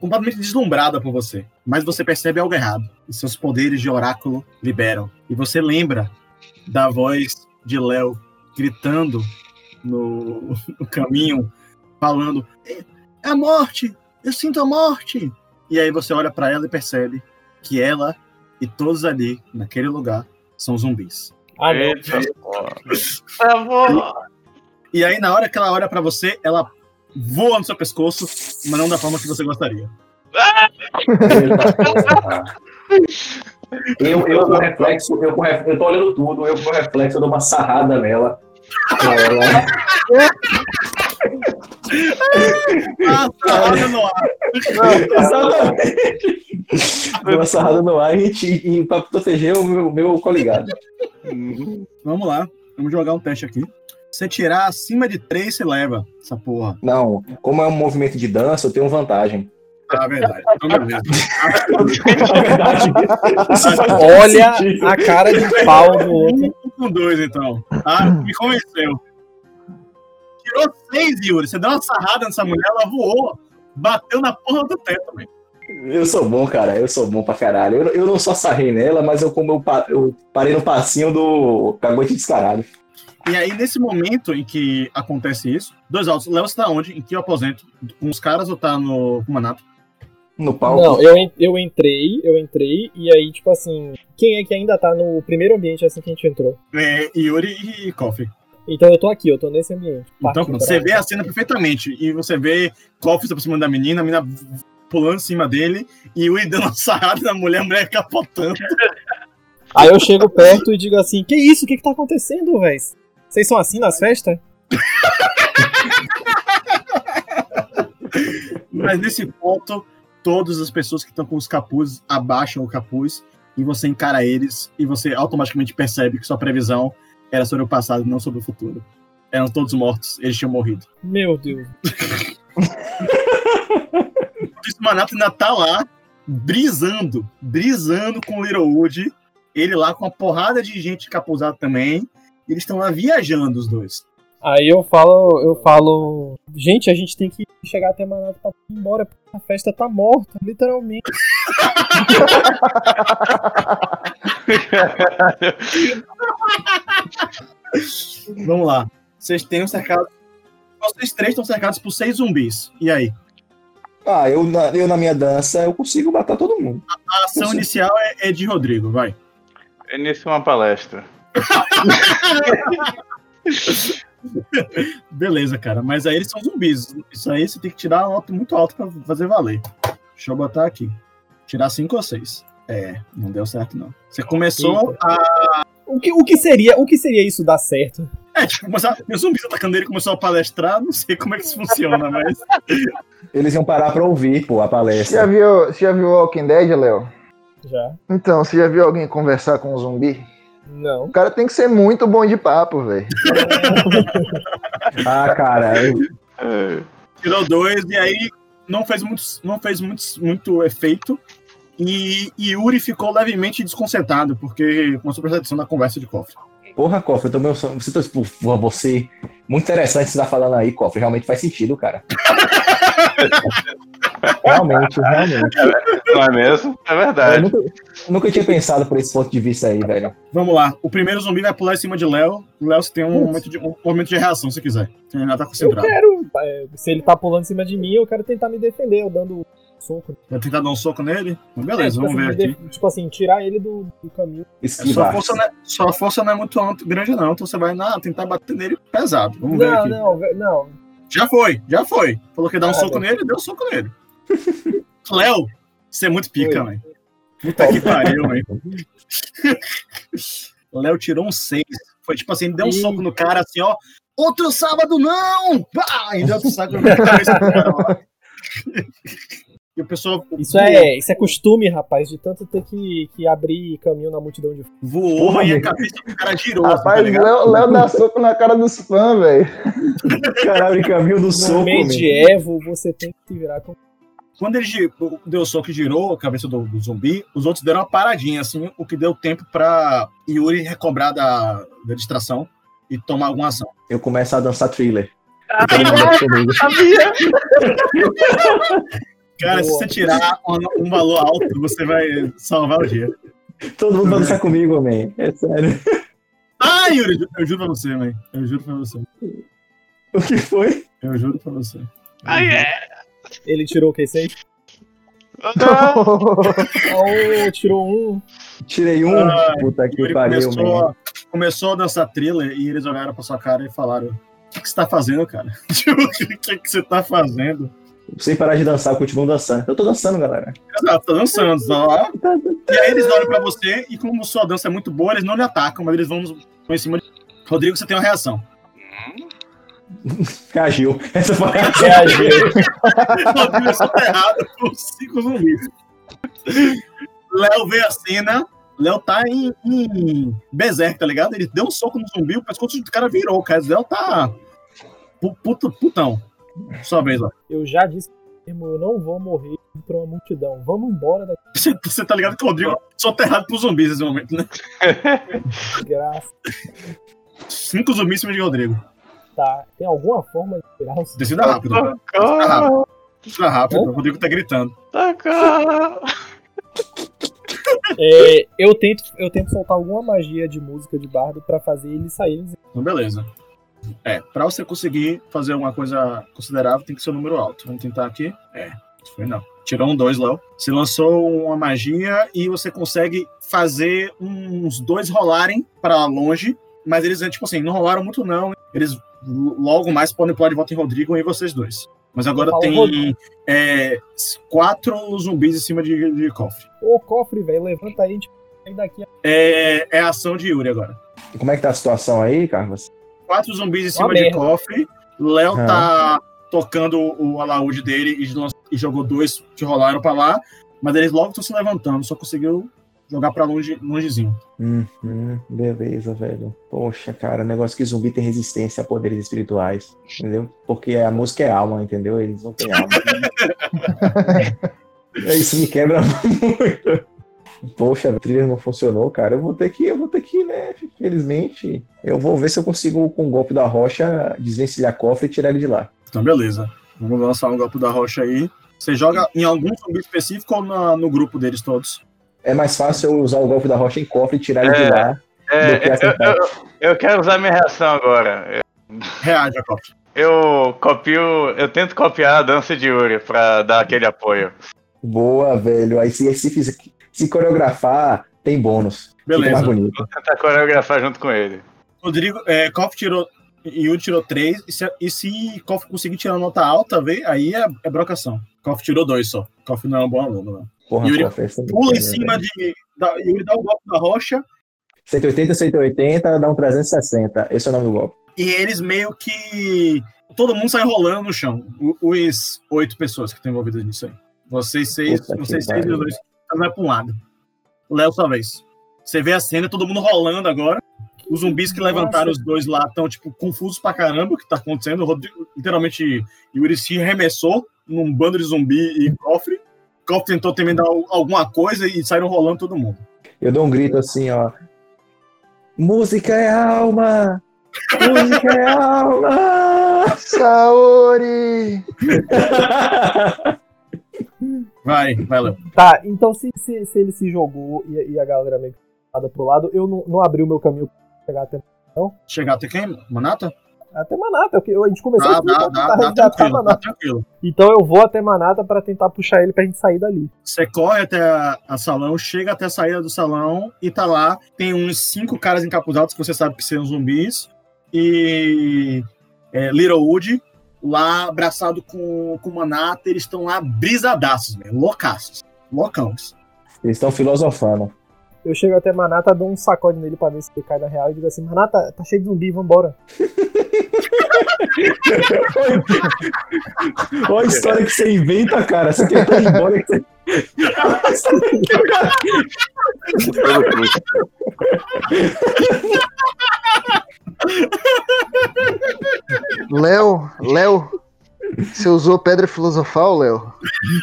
completamente deslumbrada por você. Mas você percebe algo errado. E seus poderes de oráculo liberam. E você lembra da voz de Léo gritando no, <laughs> no caminho, falando: "É a morte! Eu sinto a morte! E aí você olha pra ela e percebe que ela e todos ali, naquele lugar, são zumbis. Ah, não. Eita. Tá bom. E aí, na hora que ela olha pra você, ela voa no seu pescoço, mas não da forma que você gostaria. <laughs> Eu, eu com reflexo, eu, com eu tô olhando tudo, eu com reflexo, eu dou uma sarrada nela. Ela- Ah, tá no ar. Exatamente. Dou uma sarrada no ar e, e, e pra proteger o meu, meu coligado. Vamos lá, vamos jogar um teste aqui. Se você tirar acima de 3, você leva essa porra. Não, como é um movimento de dança, eu tenho vantagem. Ah, verdade. Então, beleza. Na verdade, faz Olha a cara de pau do outro. Um com dois, então. Ah, me convenceu. Tirou seis, Yuri. Você deu uma sarrada nessa mulher, ela voou. Bateu na porra do teto, velho. Eu sou bom, cara. Eu sou bom pra caralho. Eu, eu não só sarrei nela, mas eu, como eu, eu parei no passinho do cagote descarado. E aí, nesse momento em que acontece isso, dois altos. Léo, você tá onde? Em que aposento? Com os caras ou tá no com o Manato? No palco. Não, eu, eu entrei, eu entrei, e aí, tipo assim, quem é que ainda tá no primeiro ambiente assim que a gente entrou? É, Yuri e Kofi. Então eu tô aqui, eu tô nesse ambiente. Então, pronto, você vê a cena perfeitamente. E você vê Kofi se aproximando da menina, a menina pulando em cima dele, e o Yuri dando uma sarrada na mulher, a mulher capotando. <laughs> Aí eu chego perto e digo assim: Que isso? O que que tá acontecendo, véi? Vocês são assim nas festas? Mas nesse ponto, todas as pessoas que estão com os capuzes abaixam o capuz e você encara eles e você automaticamente percebe que sua previsão era sobre o passado e não sobre o futuro. Eram todos mortos, eles tinham morrido. Meu Deus. O Manato ainda tá lá, brisando, brisando com o Littlewood, ele lá com uma porrada de gente capuzada também, e eles estão lá viajando os dois. Aí eu falo, eu falo, gente, a gente tem que chegar até Manaus pra ir embora, porque a festa tá morta, literalmente. <laughs> Vamos lá. Vocês têm um cercado. Vocês três estão cercados por seis zumbis. E aí? Ah, eu na, eu na minha dança, eu consigo matar todo mundo. A ação Sim. inicial é, é de Rodrigo, vai. Inicia uma palestra. <laughs> Beleza, cara. Mas aí eles são zumbis. Isso aí você tem que tirar nota muito alta pra fazer valer. Deixa eu botar aqui. Tirar cinco ou seis. É, não deu certo, não. Você começou Eita. a. O que, o que seria, o que seria isso dar certo? É, tipo, começar. Meus zumbis atacando ele começou a palestrar, não sei como é que isso funciona, mas. Eles iam parar pra ouvir, pô, a Você já palestra. viu, você já viu Walking Dead, Léo? Já? Então, você já viu alguém conversar com um zumbi? Não. O cara tem que ser muito bom de papo, velho. <laughs> Ah, cara, eu- É, Tirou dois e aí não fez muito, não fez muito, muito efeito. E, e Yuri ficou levemente desconcertado, porque começou a prestar atenção na conversa de cofre. porra, Cofre, eu também. Você, tá, tipo, porra, você. Muito interessante você tá falando aí, Cofre. Realmente faz sentido, cara. <laughs> Realmente, realmente. Não é mesmo? É Eu verdade. nunca, nunca tinha pensado por esse ponto de vista aí, velho. Vamos lá. O primeiro zumbi vai pular em cima de Léo. O Léo você tem um momento, de, um momento de reação, se quiser. Você já tá Eu concentrado. quero. é, se ele tá pulando em cima de mim, eu quero tentar me defender, eu dando soco. Vai tentar dar um soco nele? Beleza, É, tipo vamos assim, ver aqui. def- Tipo assim, tirar ele do, do caminho. É, Sua força, não é, sua força não é muito grande, não. Então você vai na- tentar bater nele pesado. Vamos ver Não, aqui. não, ve- não. Já foi, já foi. Falou que ia dar um Ah, soco nele, deu um soco nele. Léo, você é muito pica, velho. Puta que pariu, velho. <laughs> Léo tirou um 6. Foi tipo assim, deu um Ih. soco no cara assim, ó. Outro sábado não! Pá! E deu outro saco na cabeça do cara lá. E o pessoal Isso é, isso é costume, rapaz, de tanto ter que, que abrir caminho na multidão de voou Porra, e a cabeça do cara girou. assim, tá Rapaz, ligado? Léo, Léo dá soco na cara dos fãs, velho. Caralho, caminho do No soco, man. medievo, você tem que se virar com. Quando ele deu o soco e girou a cabeça do, do zumbi, os outros deram uma paradinha, assim, o que deu tempo pra Yuri recobrar da, da distração e tomar alguma ação. Eu começo a dançar thriller. Comigo. <laughs> Cara, se Boa. você tirar um, um valor alto, você vai salvar o dia. Todo mundo vai dançar comigo, man. É sério. Ah, Yuri, eu juro pra você, mãe. Eu juro pra você. O que foi? Eu juro pra você. Ai, é. Ele tirou o que? 6? Ah, Oh, tirou um. Tirei um. Ai, Puta que pariu, começou, man. a- começou a dançar thriller e eles olharam pra sua cara e falaram: O que, que você tá fazendo, cara? <laughs> Tipo, O que, que, que você tá fazendo? Sem parar de dançar, eu continuo dançando. Eu tô dançando, galera. Exato, tá dançando, tá lá. <laughs> E aí eles olham pra você e como sua dança é muito boa, eles não lhe atacam, mas eles vão vão em cima de. Rodrigo, você tem uma reação. Reagiu. Essa foi a. Reagiu. Rodrigo é soterrado por cinco zumbis. Léo vê a cena. Léo tá em, em berserk, tá ligado? Ele deu um soco no zumbi, o pescoço do cara virou. O cara Léo tá. pu- Puto, putão. Sua vez lá. Eu já disse mesmo, eu não vou morrer pra uma multidão. Vamos embora daqui, Você, você tá ligado que o Rodrigo é soterrado por zumbis nesse momento, né? graça. Cinco zumbis em cima de Rodrigo. Tá. Tem alguma forma de tirar os. Decida rápido. Decida rápido. Decida rápido. O Rodrigo tá gritando. socorro. É, eu, tento, eu tento soltar alguma magia de música de bardo pra fazer eles saírem. Então, beleza. É, pra você conseguir fazer uma coisa considerável, tem que ser um número alto. Vamos tentar aqui. É, foi não. Tirou um dois, Léo. Você lançou uma magia e você consegue fazer uns dois rolarem pra longe, mas eles, tipo assim, não rolaram muito não. Eles logo mais podem pular de volta em Rodrigo e vocês dois. Mas agora tem é, quatro zumbis em cima de, de cofre. Ô, cofre, velho, levanta aí, a gente sai daqui. É, é a ação de Yuri agora. E Como é que tá a situação aí, Carlos? quatro zumbis em Uma cima de merda. cofre. Léo Ah. tá tocando o alaúde dele e, e jogou dois que rolaram pra lá. Mas eles logo estão se levantando, só conseguiu jogar pra longe, longezinho. Hum, hum, beleza, velho. Poxa, cara, negócio que zumbi tem resistência a poderes espirituais, entendeu? Porque a música é alma, entendeu? Eles não têm alma. <laughs> É, Isso me quebra <laughs> muito. Poxa, a trilha não funcionou, cara. Eu vou ter que, eu vou ter que, né? Infelizmente, eu vou ver se eu consigo, com o golpe da rocha, desvencilhar cofre e tirar ele de lá. Então, beleza. Vamos lançar um golpe da rocha aí. Você joga em algum zumbi específico ou na- no grupo deles todos? É mais fácil eu usar o golpe da rocha em cofre e tirar ele É. de lá. É, do que eu, eu- eu quero usar minha reação agora. Reage, cofre. Eu copio. Eu tento copiar a dança de Yuri pra dar aquele apoio. Boa, velho. Aí se, se, se coreografar, tem bônus. Fica mais Beleza. bonito. Vou tentar coreografar junto com ele. Rodrigo, é, Koff tirou. Yuri tirou três. E se, e se Koff conseguir tirar nota alta, vê, aí é, é brocação. Koff tirou dois só. Koff não é um bom aluno, não. Porra, Yuri é Pula em cima de. Da, Yuri dá o golpe da rocha. 180, 180, dá um 360. Esse é o nome do golpe. E eles meio que. Todo mundo sai rolando no chão. Os oito pessoas que estão envolvidas nisso aí. Vocês seis, Puta vocês seis e os dois. Cada vai pra um lado. Léo, sua vez. Você vê a cena, todo mundo rolando agora. Os zumbis que Nossa. levantaram os dois lá estão, tipo, confusos pra caramba o que tá acontecendo. O Rodrigo, literalmente, Yuri se arremessou num bando de zumbi e cofre. Cofre tentou também dar al- alguma coisa e saíram rolando todo mundo. Eu dou um grito assim, ó. Música é alma! Música é alma! Saori! Vai, vai, Léo. Tá, então se, se, se ele se jogou e, e a galera meio que nada pro lado, eu não, não abri o meu caminho pra chegar até, Chegar até quem? Manata? Até Manata. Eu, a gente começou Dá, a dá, dá, tentar dá resgatar tranquilo, dá Manata. tranquilo. Então eu vou até Manata pra tentar puxar ele pra gente sair dali. Você corre até a, a salão, chega até a saída do salão e tá lá. Tem uns cinco caras encapuzados que você sabe que são zumbis. E é, Littlewood lá abraçado com, com Manata. Eles estão lá brisadaços. Loucaços. Loucões. Eles estão filosofando. Eu chego até Manata, dou um sacode nele pra ver se ele cai na real e digo assim: Manata, tá cheio de zumbi, vambora. <laughs> Olha a história que você inventa, cara. Você quer ir embora. que você-. Léo, Léo, você usou pedra filosofal, Léo?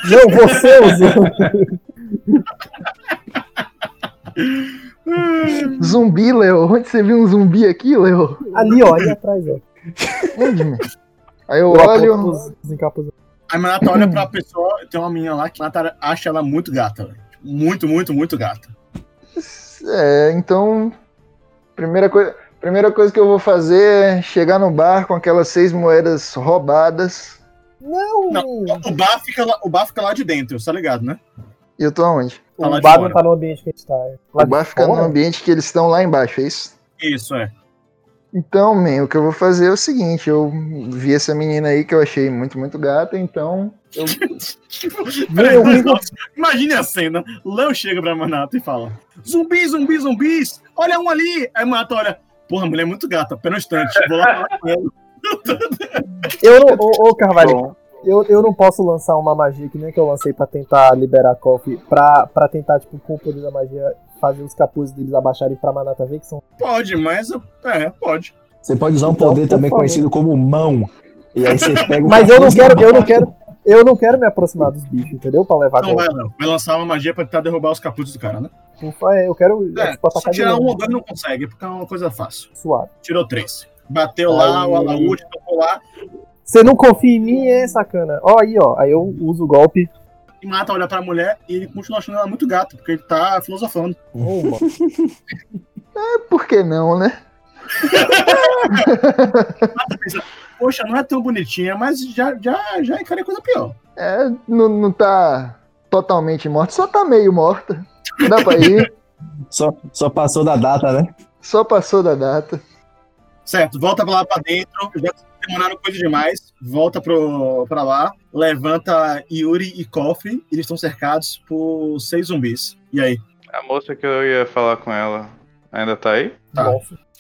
Não, você usou. <laughs> Zumbi, Léo. Onde você viu um zumbi aqui, Léo? Ali, ó, ali atrás, ó. Onde? meu? Aí eu Eu olho. aponto pros desencapuzados. A Manata olha pra pessoa, tem uma menina lá que a Manata acha ela muito gata, velho. Muito, muito, muito gata. É, então. Primeira coisa, primeira coisa que eu vou fazer é chegar no bar com aquelas seis moedas roubadas. Não! O bar fica lá, o bar fica lá de dentro, tá ligado, né? E eu tô aonde? Tá O bar fora. não tá no ambiente que a gente tá. Lá o bar fica fora? no ambiente que eles estão lá embaixo, é isso? Isso, é. Então, man, o que eu vou fazer é o seguinte: eu vi essa menina aí que eu achei muito, muito gata, então. <laughs> Peraí, mas, nossa, Imagine a cena. Léo chega pra Manata e fala: Zumbis, zumbis, zumbis! Olha um ali! Aí Manata olha: Porra, a mulher é muito gata, pera um instante, vou lá falar com ela. Eu não. <laughs> Ô, ô Carvalho, Bom, eu, eu não posso lançar uma magia que nem que eu lancei pra tentar liberar Coffee, pra, pra tentar, tipo, com o poder da magia, fazer os capuzes deles abaixarem pra Manata ver que são. Pode, mas. É, pode. Você pode usar um Então, poder também favor. conhecido como mão. E aí você pega o Mas eu não quero, eu não quero. Eu não quero me aproximar dos bichos, entendeu? Pra levar Então vai. Léo. Vai lançar uma magia pra tentar derrubar os capuzes do cara, né? Ufa, é, Eu quero É, tipo, se tirar um dois não consegue, porque é uma coisa fácil. suave. Tirou três. Bateu lá, Aí. o alaúde, tocou lá Você não confia em mim, é sacana. Ó, aí, ó. Aí eu uso o golpe. e mata, olha pra mulher e ele continua achando ela muito gata, porque ele tá filosofando. Ô, mano. <laughs> Por que não, né? <laughs> Poxa, não é tão bonitinha, mas já, já, já encarei coisa pior. É, não, não tá totalmente morta, só tá meio morta. Dá pra ir, <laughs> Só, só passou da data, né? só passou da data. Certo, volta pra lá pra dentro. Já demoraram coisa demais. Volta pro, pra lá. Levanta Yuri e Kofi. Eles estão cercados por seis zumbis. E aí? A moça que eu ia falar com ela ainda tá aí? Tá.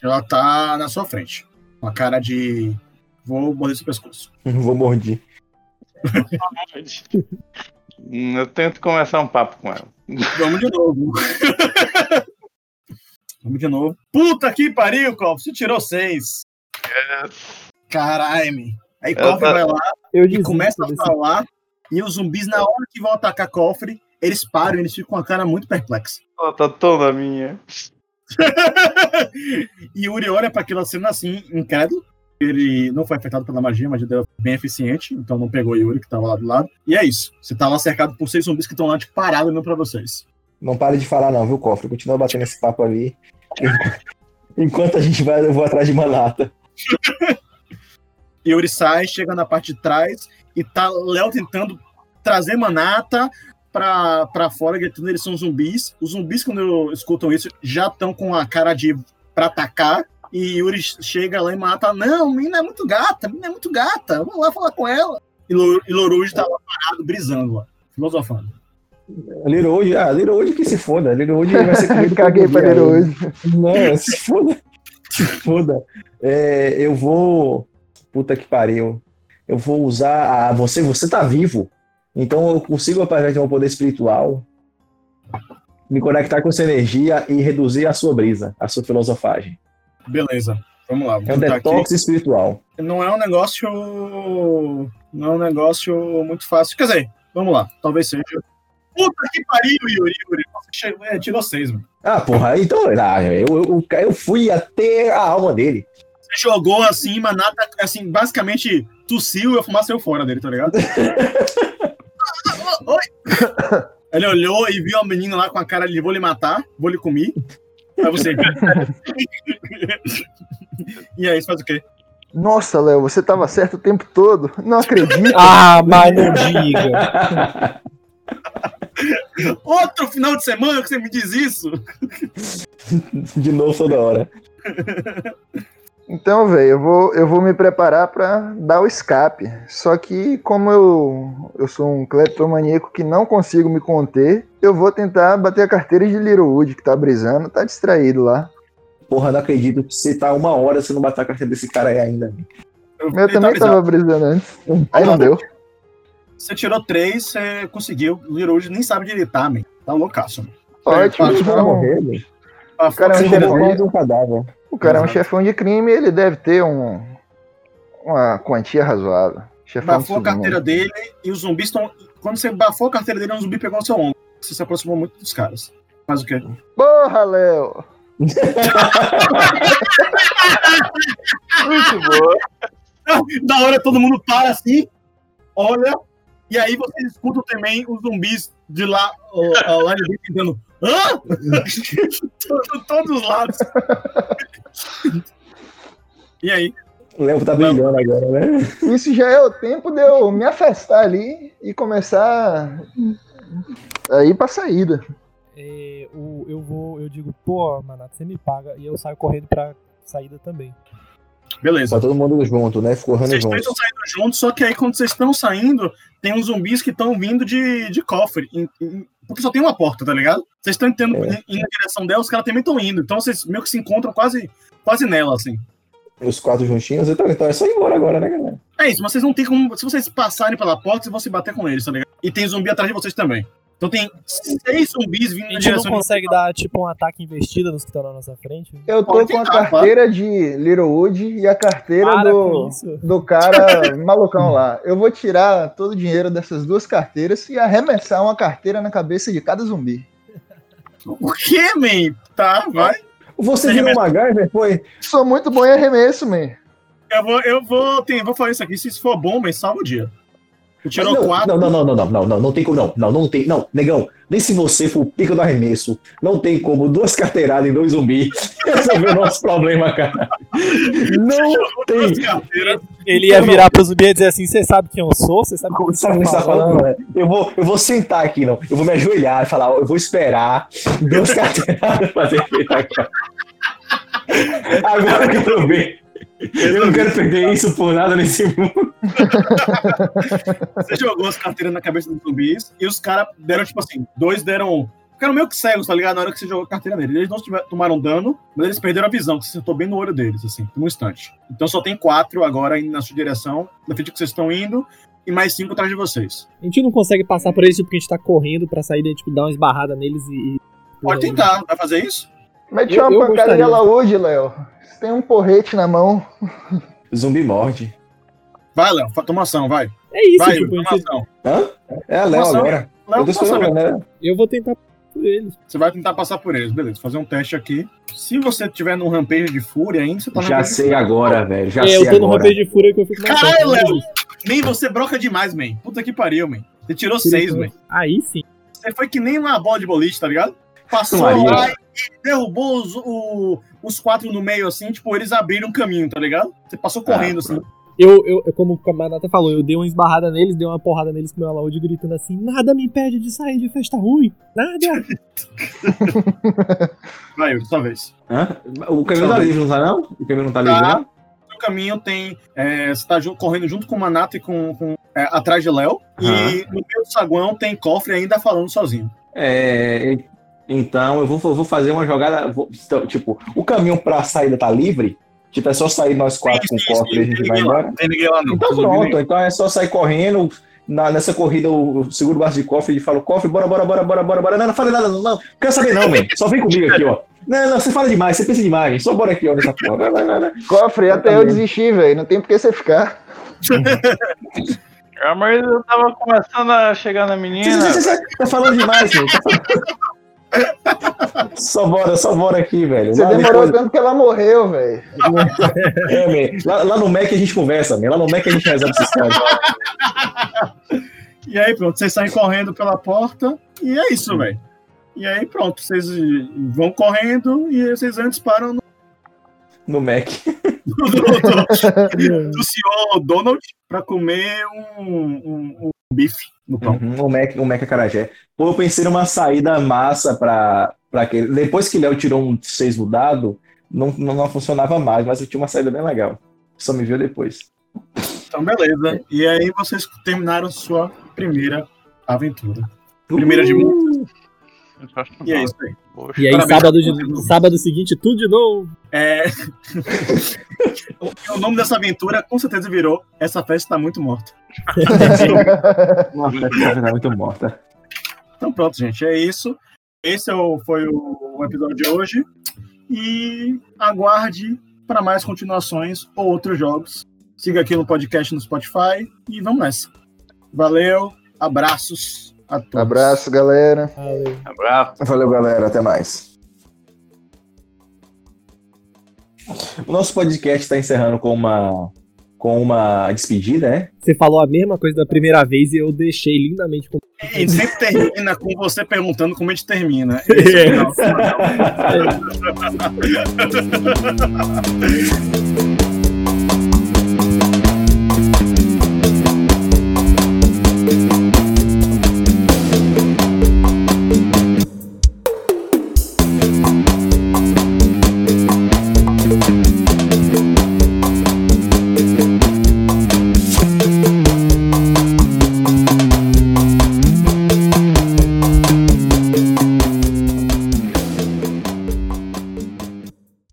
Ela tá na sua frente. Com a cara de. Vou morder seu pescoço. <laughs> Vou morder. <laughs> Eu tento começar um papo com ela. Vamos de novo. <laughs> Vamos de novo. Puta que pariu, Kofi. Você tirou seis. Caralho, me. Aí Ela Kofi tá- vai lá. Eu e começa a desse- falar. E os zumbis, na hora que vão atacar cofre, eles param, eles ficam com a cara muito perplexa. <laughs> Ela tá toda minha. <laughs> e Yuri olha para aquela cena assim, incrédulo. Ele não foi afetado pela magia, a magia dele é bem eficiente, então não pegou Yuri, que tava lá do lado. E é isso. Você tá lá cercado por seis zumbis que estão lá, tipo, parados olhando pra vocês. Não pare de falar, não, viu, Cofre? Continua batendo esse papo ali. <laughs> Enquanto a gente vai, eu vou atrás de Manata. Yuri sai, chega na parte de trás e tá Léo tentando trazer Manata pra, pra fora, gritando eles são zumbis. Os zumbis, quando escutam isso, já estão com a cara de pra atacar. E Yuri chega lá e mata. Não, menina é muito gata, menina é muito gata. Vamos lá falar com ela. E, Lor e Loruji tá lá parado, brisando lá, filosofando. Littlewood, ah, Littlewood que se foda. Littlewood vai ser <laughs> comido Caguei pra hoje. Não, se foda. Se foda. É, eu vou. Puta que pariu. Eu vou usar a. Você, você tá vivo. Então eu consigo, através de um poder espiritual, me conectar com essa energia e reduzir a sua brisa, a sua filosofagem. Beleza, vamos lá. É um botar aqui. detox espiritual. Não é um negócio. Não é um negócio muito fácil. Quer dizer, vamos lá, talvez seja. Puta que pariu, Yuri, Yuri. Nossa, chegou- é, tirou seis, mano. Ah, porra, então ah, eu, eu, eu fui até a alma dele. Jogou assim, Manata, assim, basicamente tossiu e a fumaça saiu fora dele, tá ligado? <laughs> Oi! Ele olhou e viu a menina lá com a cara de vou lhe matar, vou lhe comer. Aí você. <laughs> e aí, você faz o quê? Nossa, Léo, você tava certo o tempo todo. Não acredito. <laughs> Ah, mas não diga. Outro final de semana que você me diz isso? De novo toda hora. Então, velho, eu vou, eu vou me preparar pra dar o escape. Só que, como eu, eu sou um cleptomaníaco que não consigo me conter, eu vou tentar bater a carteira de Littlewood, que tá brisando, tá distraído lá. Porra, não acredito que você tá uma hora você não bater a carteira desse cara aí ainda. Eu Ele tá também brisando. tava brisando antes. Aí não deu. Você tirou três, você conseguiu. O Little hoje nem sabe direitar, man. Tá loucaço, mano. Ótimo, Vai então, morrer, velho. A cara é um cadáver. O cara é um Exato. chefão de crime, ele deve ter um, uma quantia razoável. Chefão bafou a carteira dele e os zumbis estão. Quando você bafou a carteira dele, um zumbi pegou o seu ombro. Você se aproximou muito dos caras. Faz o quê? Porra, Léo! Muito boa. <laughs> Da hora todo mundo para assim, olha, e aí vocês escutam também os zumbis de lá, ó, ó, lá de dentro gritando. Hã? Todo- Todos os lados. e aí? O Léo tá brilhando agora, né? Isso já é o tempo de eu me afastar ali e começar a ir pra saída. É, o- eu vou, eu digo, pô, Manato, você me paga. E eu saio correndo pra saída também. Beleza. Tá todo mundo junto, né? Correndo Vocês junto. estão saindo juntos, só que aí quando vocês estão saindo, tem uns zumbis que estão vindo de, de cofre. em- em- porque só tem uma porta, tá ligado? Vocês estão indo, É. na direção dela, os caras também estão indo. Então vocês meio que se encontram quase, quase nela, assim. Os quatro juntinhos, então, então é só ir embora agora, né, galera? É isso, mas vocês não tem como. Se vocês passarem pela porta, vocês vão se bater com eles, tá ligado? E tem zumbi atrás de vocês também. Então tem seis zumbis vindo A na gente não direção de consegue dar, tipo, um ataque investida nos que estão na nossa frente? Eu tô Pode com a carteira de Littlewood e a carteira Para do, do cara <laughs> malucão lá. Eu vou tirar todo o dinheiro dessas duas carteiras e arremessar uma carteira na cabeça de cada zumbi. O quê, man? Tá, vai. Você virou uma MacGyver, foi? Sou muito bom em arremesso, man. Eu vou, eu vou, tem, vou fazer isso aqui. Se isso for bom, mas salva o dia. Tirou não, quatro. Não, não, não, não, não, não, não, não tem como, não, não, não tem, não, negão, nem se você for o pico do arremesso, não tem como duas carteiradas em dois zumbis <laughs> resolver o nosso problema, cara. Não tem. Ele ia virar pro zumbi e dizer assim: Você sabe quem eu sou? Você sabe Como quem sabe o que você tá falando, né? Eu vou, eu vou sentar aqui, não. Eu vou me ajoelhar e falar, eu vou esperar duas <laughs> carteiradas fazer feito agora. Agora que eu vi. Eu não quero perder isso por nada nesse mundo. <laughs> Você jogou as carteiras na cabeça dos zumbis e os caras deram, tipo assim, dois deram. Ficaram meio que cegos, tá ligado? Na hora que você jogou a carteira neles. Eles não tiver- tomaram dano, mas eles perderam a visão, que você acertou bem no olho deles, assim, por um instante. Então só tem quatro agora indo na sua direção, na frente que vocês estão indo, e mais cinco atrás de vocês. A gente não consegue passar por eles porque a gente tá correndo pra sair e tipo, dar uma esbarrada neles e. Pode tentar, vai fazer isso? Mete uma eu pancada de gostaria. alaúde, Léo. Tem um porrete na mão. Zumbi morde. Vai, Léo, toma ação, vai. É isso, Vai, tipo, a toma ação. Hã? É a Léo agora. Léo, Eu né? eu vou tentar por eles. Você vai tentar passar por eles, beleza. Fazer um teste aqui. Se você tiver num rampage de fúria ainda, você tá no Já sei agora, velho. Já é, sei eu tô no agora. rampage de fúria que eu fico mais Caralho. Léo! Nem você broca demais, man. Puta que pariu, man. Você tirou Tira seis, man. Aí sim. Você foi que nem uma bola de boliche, tá ligado? Passou Maria. lá e derrubou os, o- os quatro no meio, assim, tipo, eles abriram um caminho, tá ligado? Você passou correndo, assim. Eu, eu, eu- como o Manata falou, eu dei uma esbarrada neles, dei uma porrada neles com meu alaúde gritando assim: nada me impede de sair de festa ruim. Nada. <laughs> Vai, sua vez. Hã? O caminho tá livre, não tá não? O caminho não tá livre, Tá. não? No caminho tem. é, você tá correndo junto com o Manato e com. com- é, atrás de Léo. E no meio do saguão tem cofre ainda falando sozinho. É, então eu vou, eu vou fazer uma jogada. vou- então, tipo, o caminho pra saída tá livre. Tipo, é só sair nós quatro com o cofre e a gente vai embora. Tem ninguém lá, não. Então pronto, então é só sair correndo. Na- nessa corrida, o o seguro guarda de cofre, ele fala, cofre, bora, bora, bora, bora, bora, bora. Não, não fala nada, não, não. Quero saber não, man. Só vem comigo aqui, ó. Não, não, você fala demais, você pensa demais. Só bora aqui, ó, nessa porra. Não, não, não, não. Cofre, até eu desistir, velho. Não tem por que você ficar. <laughs> A Maria eu tava começando a chegar na Você, menina. você, você, tá falando demais, man. Só bora, só bora aqui, velho. Você Lá demorou depois- tanto que ela morreu, velho. <laughs> É. Lá, lá no Mac a gente conversa, man. Lá no Mac a gente resolve esses caras. E aí, pronto, vocês saem correndo pela porta e é isso, velho. E aí, pronto, vocês vão correndo e vocês antes param no, No Mac. <laughs> do, do- do senhor Donald pra comer um, um- um bife no pão. Uhum, o Mac, o Mac Acarajé. Pô, eu pensei numa saída massa pra, pra aquele. Depois que Léo tirou um 6 no dado, não, não, não funcionava mais, mas eu tinha uma saída bem legal. Só me viu depois. Então, beleza. E aí vocês terminaram sua primeira aventura. Primeira de muitas. <laughs> E é isso aí. Poxa, E aí, sábado, de- sábado seguinte, tudo de novo. É... <laughs> o, nome dessa aventura com certeza virou Essa festa está muito morta. Nossa, essa tá muito morta. Então pronto, gente, é isso. Esse é o- foi o, o episódio de hoje. E aguarde para mais continuações ou outros jogos. Siga aqui no podcast no Spotify e vamos nessa. Valeu, abraços a todos. Abraço, galera. Abraço. Valeu, galera. Até mais. O nosso podcast está encerrando com uma, com uma despedida, né? Você falou a mesma coisa da primeira vez e eu deixei lindamente com A gente sempre termina com você perguntando como a gente termina. <laughs> Esse é final. <laughs> <laughs>